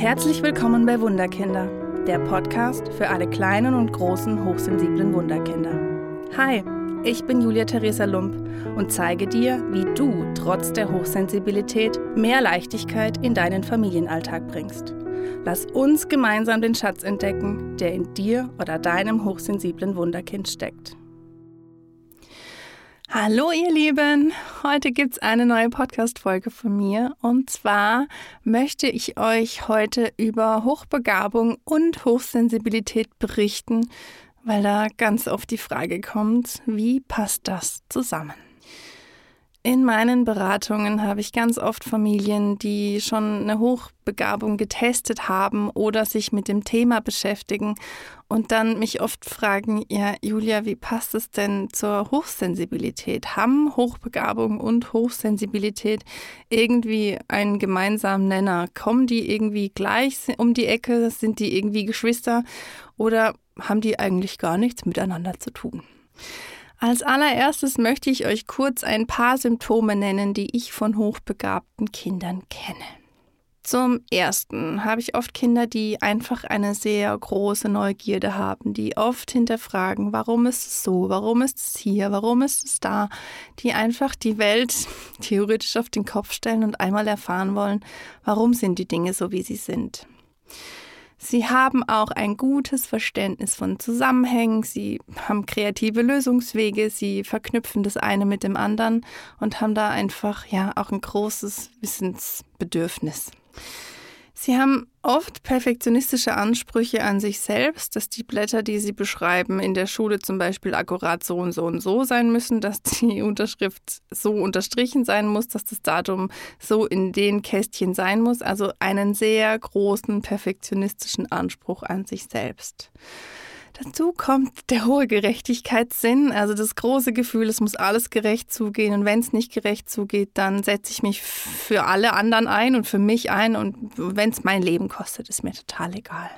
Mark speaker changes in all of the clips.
Speaker 1: Herzlich willkommen bei Wunderkinder, der Podcast für alle kleinen und großen hochsensiblen Wunderkinder. Hi, ich bin Julia Theresa Lump und zeige dir, wie du trotz der Hochsensibilität mehr Leichtigkeit in deinen Familienalltag bringst. Lass uns gemeinsam den Schatz entdecken, der in dir oder deinem hochsensiblen Wunderkind steckt. Hallo ihr Lieben, heute gibt es eine neue Podcast-Folge von mir und zwar möchte ich euch heute über Hochbegabung und Hochsensibilität berichten, weil da ganz oft die Frage kommt, wie passt das zusammen? In meinen Beratungen habe ich ganz oft Familien, die schon eine Hochbegabung getestet haben oder sich mit dem Thema beschäftigen und dann mich oft fragen, ja, Julia, wie passt es denn zur Hochsensibilität? Haben Hochbegabung und Hochsensibilität irgendwie einen gemeinsamen Nenner? Kommen die irgendwie gleich um die Ecke? Sind die irgendwie Geschwister? Oder haben die eigentlich gar nichts miteinander zu tun? Als allererstes möchte ich euch kurz ein paar Symptome nennen, die ich von hochbegabten Kindern kenne. Zum Ersten habe ich oft Kinder, die einfach eine sehr große Neugierde haben, die oft hinterfragen, warum ist es so, warum ist es hier, warum ist es da, die einfach die Welt theoretisch auf den Kopf stellen und einmal erfahren wollen, warum sind die Dinge so, wie sie sind. Sie haben auch ein gutes Verständnis von Zusammenhängen, sie haben kreative Lösungswege, sie verknüpfen das eine mit dem anderen und haben da einfach ja auch ein großes Wissensbedürfnis. Sie haben oft perfektionistische Ansprüche an sich selbst, dass die Blätter, die sie beschreiben, in der Schule zum Beispiel akkurat so und so und so sein müssen, dass die Unterschrift so unterstrichen sein muss, dass das Datum so in den Kästchen sein muss. Also einen sehr großen perfektionistischen Anspruch an sich selbst. Dazu kommt der hohe Gerechtigkeitssinn, also das große Gefühl, es muss alles gerecht zugehen und wenn es nicht gerecht zugeht, dann setze ich mich für alle anderen ein und für mich ein und wenn es mein Leben kostet, ist mir total egal.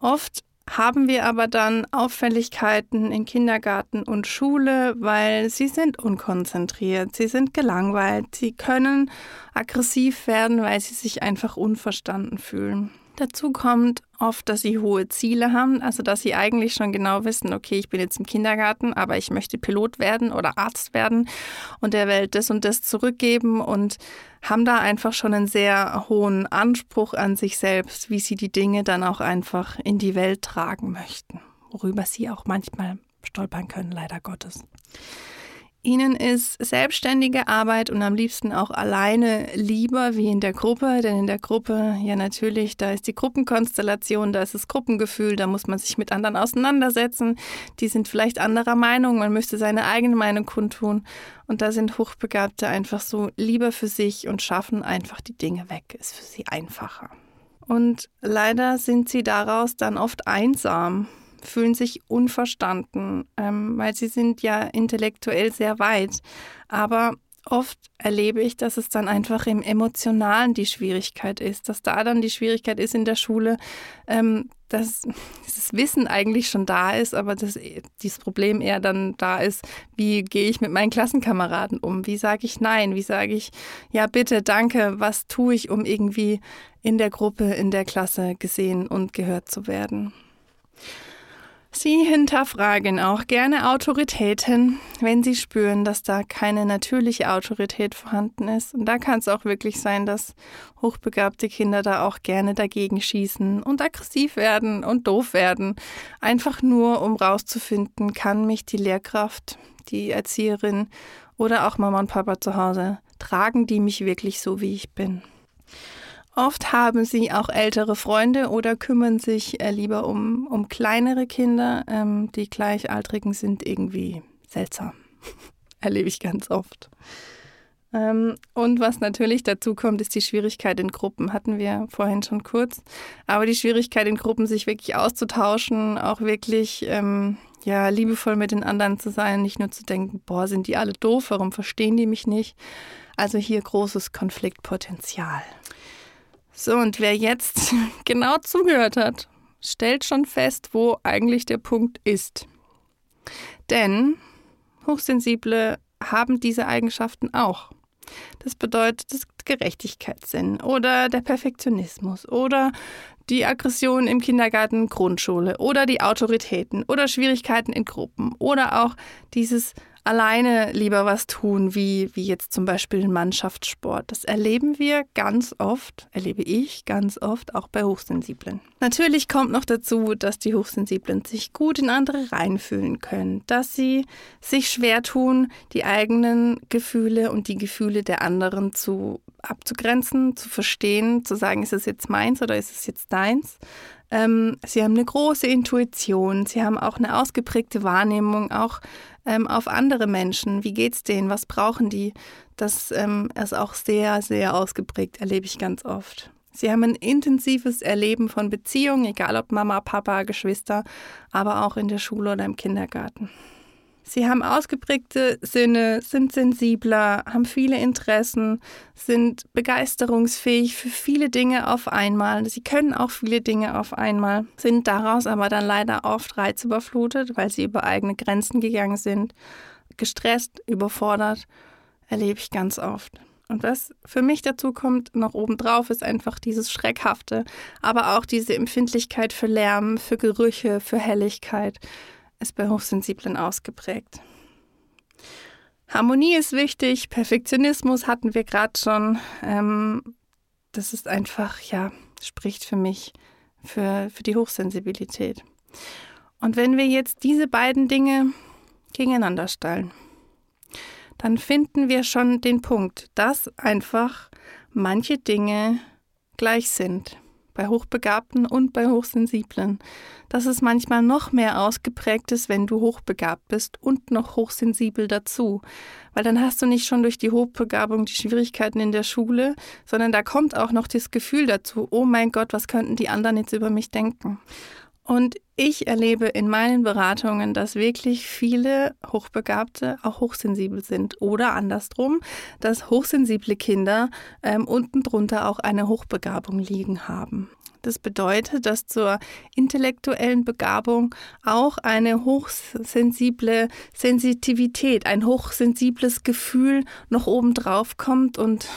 Speaker 1: Oft haben wir aber dann Auffälligkeiten in Kindergarten und Schule, weil sie sind unkonzentriert, sie sind gelangweilt, sie können aggressiv werden, weil sie sich einfach unverstanden fühlen. Dazu kommt oft, dass sie hohe Ziele haben, also dass sie eigentlich schon genau wissen, okay, ich bin jetzt im Kindergarten, aber ich möchte Pilot werden oder Arzt werden und der Welt das und das zurückgeben und haben da einfach schon einen sehr hohen Anspruch an sich selbst, wie sie die Dinge dann auch einfach in die Welt tragen möchten, worüber sie auch manchmal stolpern können, leider Gottes. Ihnen ist selbstständige Arbeit und am liebsten auch alleine lieber wie in der Gruppe, denn in der Gruppe, ja natürlich, da ist die Gruppenkonstellation, da ist das Gruppengefühl, da muss man sich mit anderen auseinandersetzen, die sind vielleicht anderer Meinung, man müsste seine eigene Meinung kundtun. Und da sind Hochbegabte einfach so lieber für sich und schaffen einfach die Dinge weg, ist für sie einfacher. Und leider sind sie daraus dann oft einsam fühlen sich unverstanden, ähm, weil sie sind ja intellektuell sehr weit. Aber oft erlebe ich, dass es dann einfach im Emotionalen die Schwierigkeit ist, dass da dann die Schwierigkeit ist in der Schule, ähm, dass dieses Wissen eigentlich schon da ist, aber dass dieses Problem eher dann da ist, wie gehe ich mit meinen Klassenkameraden um? Wie sage ich Nein? Wie sage ich, ja bitte, danke, was tue ich, um irgendwie in der Gruppe, in der Klasse gesehen und gehört zu werden? Sie hinterfragen auch gerne Autoritäten, wenn Sie spüren, dass da keine natürliche Autorität vorhanden ist. Und da kann es auch wirklich sein, dass hochbegabte Kinder da auch gerne dagegen schießen und aggressiv werden und doof werden. Einfach nur, um rauszufinden, kann mich die Lehrkraft, die Erzieherin oder auch Mama und Papa zu Hause, tragen die mich wirklich so, wie ich bin. Oft haben sie auch ältere Freunde oder kümmern sich äh, lieber um, um kleinere Kinder. Ähm, die Gleichaltrigen sind irgendwie seltsam. Erlebe ich ganz oft. Ähm, und was natürlich dazu kommt, ist die Schwierigkeit in Gruppen. Hatten wir vorhin schon kurz. Aber die Schwierigkeit in Gruppen, sich wirklich auszutauschen, auch wirklich ähm, ja, liebevoll mit den anderen zu sein, nicht nur zu denken, boah, sind die alle doof, warum verstehen die mich nicht? Also hier großes Konfliktpotenzial. So, und wer jetzt genau zugehört hat, stellt schon fest, wo eigentlich der Punkt ist. Denn Hochsensible haben diese Eigenschaften auch. Das bedeutet das Gerechtigkeitssinn oder der Perfektionismus oder die Aggression im Kindergarten, Grundschule oder die Autoritäten oder Schwierigkeiten in Gruppen oder auch dieses alleine lieber was tun, wie, wie jetzt zum Beispiel Mannschaftssport. Das erleben wir ganz oft, erlebe ich ganz oft auch bei Hochsensiblen. Natürlich kommt noch dazu, dass die Hochsensiblen sich gut in andere reinfühlen können, dass sie sich schwer tun, die eigenen Gefühle und die Gefühle der anderen zu abzugrenzen, zu verstehen, zu sagen, ist es jetzt meins oder ist es jetzt deins. Ähm, sie haben eine große Intuition, sie haben auch eine ausgeprägte Wahrnehmung, auch ähm, auf andere Menschen. Wie geht's denen? Was brauchen die? Das ähm, ist auch sehr, sehr ausgeprägt, erlebe ich ganz oft. Sie haben ein intensives Erleben von Beziehungen, egal ob Mama, Papa, Geschwister, aber auch in der Schule oder im Kindergarten. Sie haben ausgeprägte Sinne, sind sensibler, haben viele Interessen, sind begeisterungsfähig für viele Dinge auf einmal. Sie können auch viele Dinge auf einmal, sind daraus aber dann leider oft reizüberflutet, weil sie über eigene Grenzen gegangen sind, gestresst, überfordert, erlebe ich ganz oft. Und was für mich dazu kommt, noch obendrauf, ist einfach dieses Schreckhafte, aber auch diese Empfindlichkeit für Lärm, für Gerüche, für Helligkeit ist bei Hochsensiblen ausgeprägt. Harmonie ist wichtig, Perfektionismus hatten wir gerade schon. Ähm, das ist einfach, ja, spricht für mich, für, für die Hochsensibilität. Und wenn wir jetzt diese beiden Dinge gegeneinander stellen, dann finden wir schon den Punkt, dass einfach manche Dinge gleich sind bei Hochbegabten und bei Hochsensiblen, dass es manchmal noch mehr ausgeprägt ist, wenn du hochbegabt bist und noch hochsensibel dazu. Weil dann hast du nicht schon durch die Hochbegabung die Schwierigkeiten in der Schule, sondern da kommt auch noch das Gefühl dazu, oh mein Gott, was könnten die anderen jetzt über mich denken? Und ich erlebe in meinen Beratungen, dass wirklich viele Hochbegabte auch hochsensibel sind oder andersrum, dass hochsensible Kinder ähm, unten drunter auch eine Hochbegabung liegen haben. Das bedeutet, dass zur intellektuellen Begabung auch eine hochsensible Sensitivität, ein hochsensibles Gefühl noch obendrauf kommt und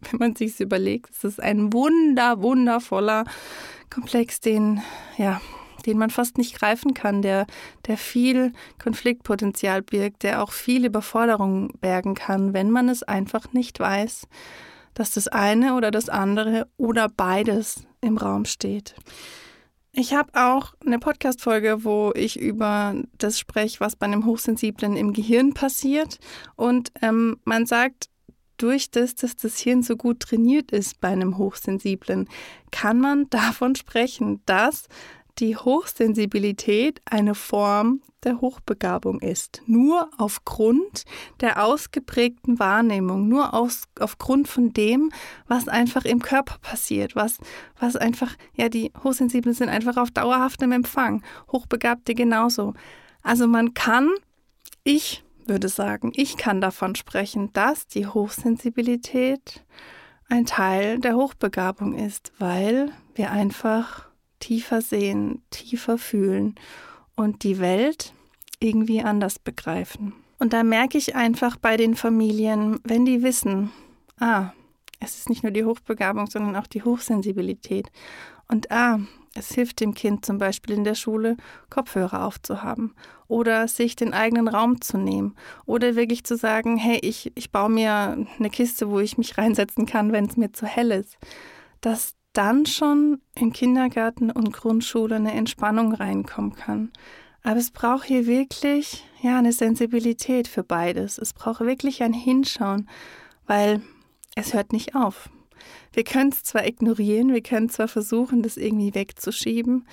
Speaker 1: wenn man sich überlegt, ist es ein wunder, wundervoller Komplex, den, ja, den man fast nicht greifen kann, der, der viel Konfliktpotenzial birgt, der auch viel Überforderung bergen kann, wenn man es einfach nicht weiß, dass das eine oder das andere oder beides im Raum steht. Ich habe auch eine Podcast-Folge, wo ich über das spreche, was bei einem Hochsensiblen im Gehirn passiert. Und ähm, man sagt, durch das, dass das Hirn so gut trainiert ist bei einem Hochsensiblen, kann man davon sprechen, dass die Hochsensibilität eine Form der Hochbegabung ist. Nur aufgrund der ausgeprägten Wahrnehmung, nur aus, aufgrund von dem, was einfach im Körper passiert, was, was einfach, ja, die Hochsensiblen sind einfach auf dauerhaftem Empfang, Hochbegabte genauso. Also man kann, ich würde sagen, ich kann davon sprechen, dass die Hochsensibilität ein Teil der Hochbegabung ist, weil wir einfach tiefer sehen, tiefer fühlen und die Welt irgendwie anders begreifen. Und da merke ich einfach bei den Familien, wenn die wissen, ah, es ist nicht nur die Hochbegabung, sondern auch die Hochsensibilität. Und ah, es hilft dem Kind zum Beispiel in der Schule, Kopfhörer aufzuhaben oder sich den eigenen Raum zu nehmen oder wirklich zu sagen, hey, ich, ich baue mir eine Kiste, wo ich mich reinsetzen kann, wenn es mir zu hell ist. Dass dann schon im Kindergarten und Grundschule eine Entspannung reinkommen kann. Aber es braucht hier wirklich ja eine Sensibilität für beides. Es braucht wirklich ein Hinschauen, weil es hört nicht auf. Wir können es zwar ignorieren, wir können zwar versuchen, das irgendwie wegzuschieben,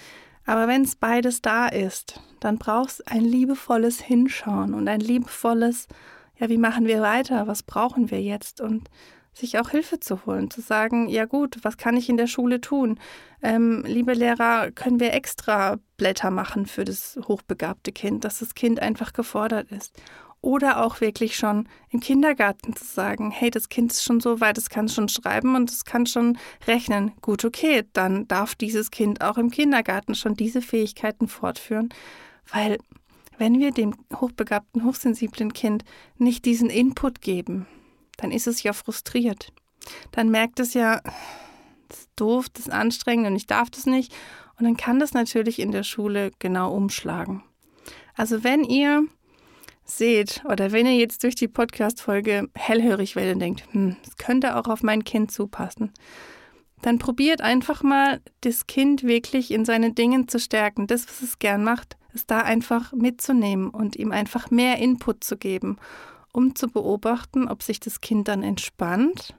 Speaker 1: aber wenn es beides da ist, dann braucht es ein liebevolles Hinschauen und ein liebevolles, ja, wie machen wir weiter? Was brauchen wir jetzt? Und sich auch Hilfe zu holen, zu sagen, ja gut, was kann ich in der Schule tun? Ähm, liebe Lehrer, können wir extra Blätter machen für das hochbegabte Kind, dass das Kind einfach gefordert ist? Oder auch wirklich schon im Kindergarten zu sagen, hey, das Kind ist schon so weit, es kann schon schreiben und es kann schon rechnen. Gut, okay, dann darf dieses Kind auch im Kindergarten schon diese Fähigkeiten fortführen, weil wenn wir dem hochbegabten, hochsensiblen Kind nicht diesen Input geben, dann ist es ja frustriert. Dann merkt es ja, das ist doof, das ist anstrengend und ich darf das nicht. Und dann kann das natürlich in der Schule genau umschlagen. Also wenn ihr seht oder wenn ihr jetzt durch die Podcast-Folge hellhörig werdet und denkt, hm, das könnte auch auf mein Kind zupassen, dann probiert einfach mal, das Kind wirklich in seinen Dingen zu stärken. Das, was es gern macht, ist da einfach mitzunehmen und ihm einfach mehr Input zu geben, um zu beobachten, ob sich das Kind dann entspannt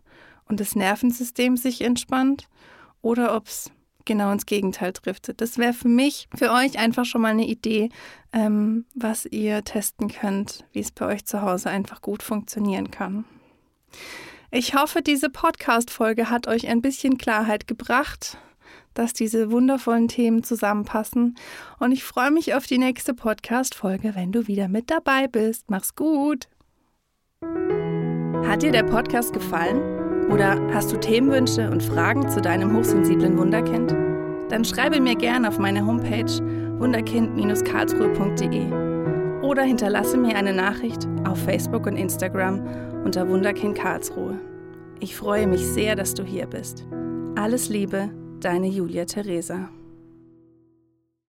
Speaker 1: und das Nervensystem sich entspannt oder ob es genau ins Gegenteil driftet. Das wäre für mich, für euch einfach schon mal eine Idee, ähm, was ihr testen könnt, wie es bei euch zu Hause einfach gut funktionieren kann. Ich hoffe, diese Podcast-Folge hat euch ein bisschen Klarheit gebracht, dass diese wundervollen Themen zusammenpassen. Und ich freue mich auf die nächste Podcast-Folge, wenn du wieder mit dabei bist. Mach's gut! Hat dir der Podcast gefallen? Oder hast du Themenwünsche und Fragen zu deinem hochsensiblen Wunderkind? Dann schreibe mir gerne auf meine Homepage wunderkind-karlsruhe.de oder hinterlasse mir eine Nachricht auf Facebook und Instagram unter Wunderkind Karlsruhe. Ich freue mich sehr, dass du hier bist. Alles Liebe, deine Julia Theresa.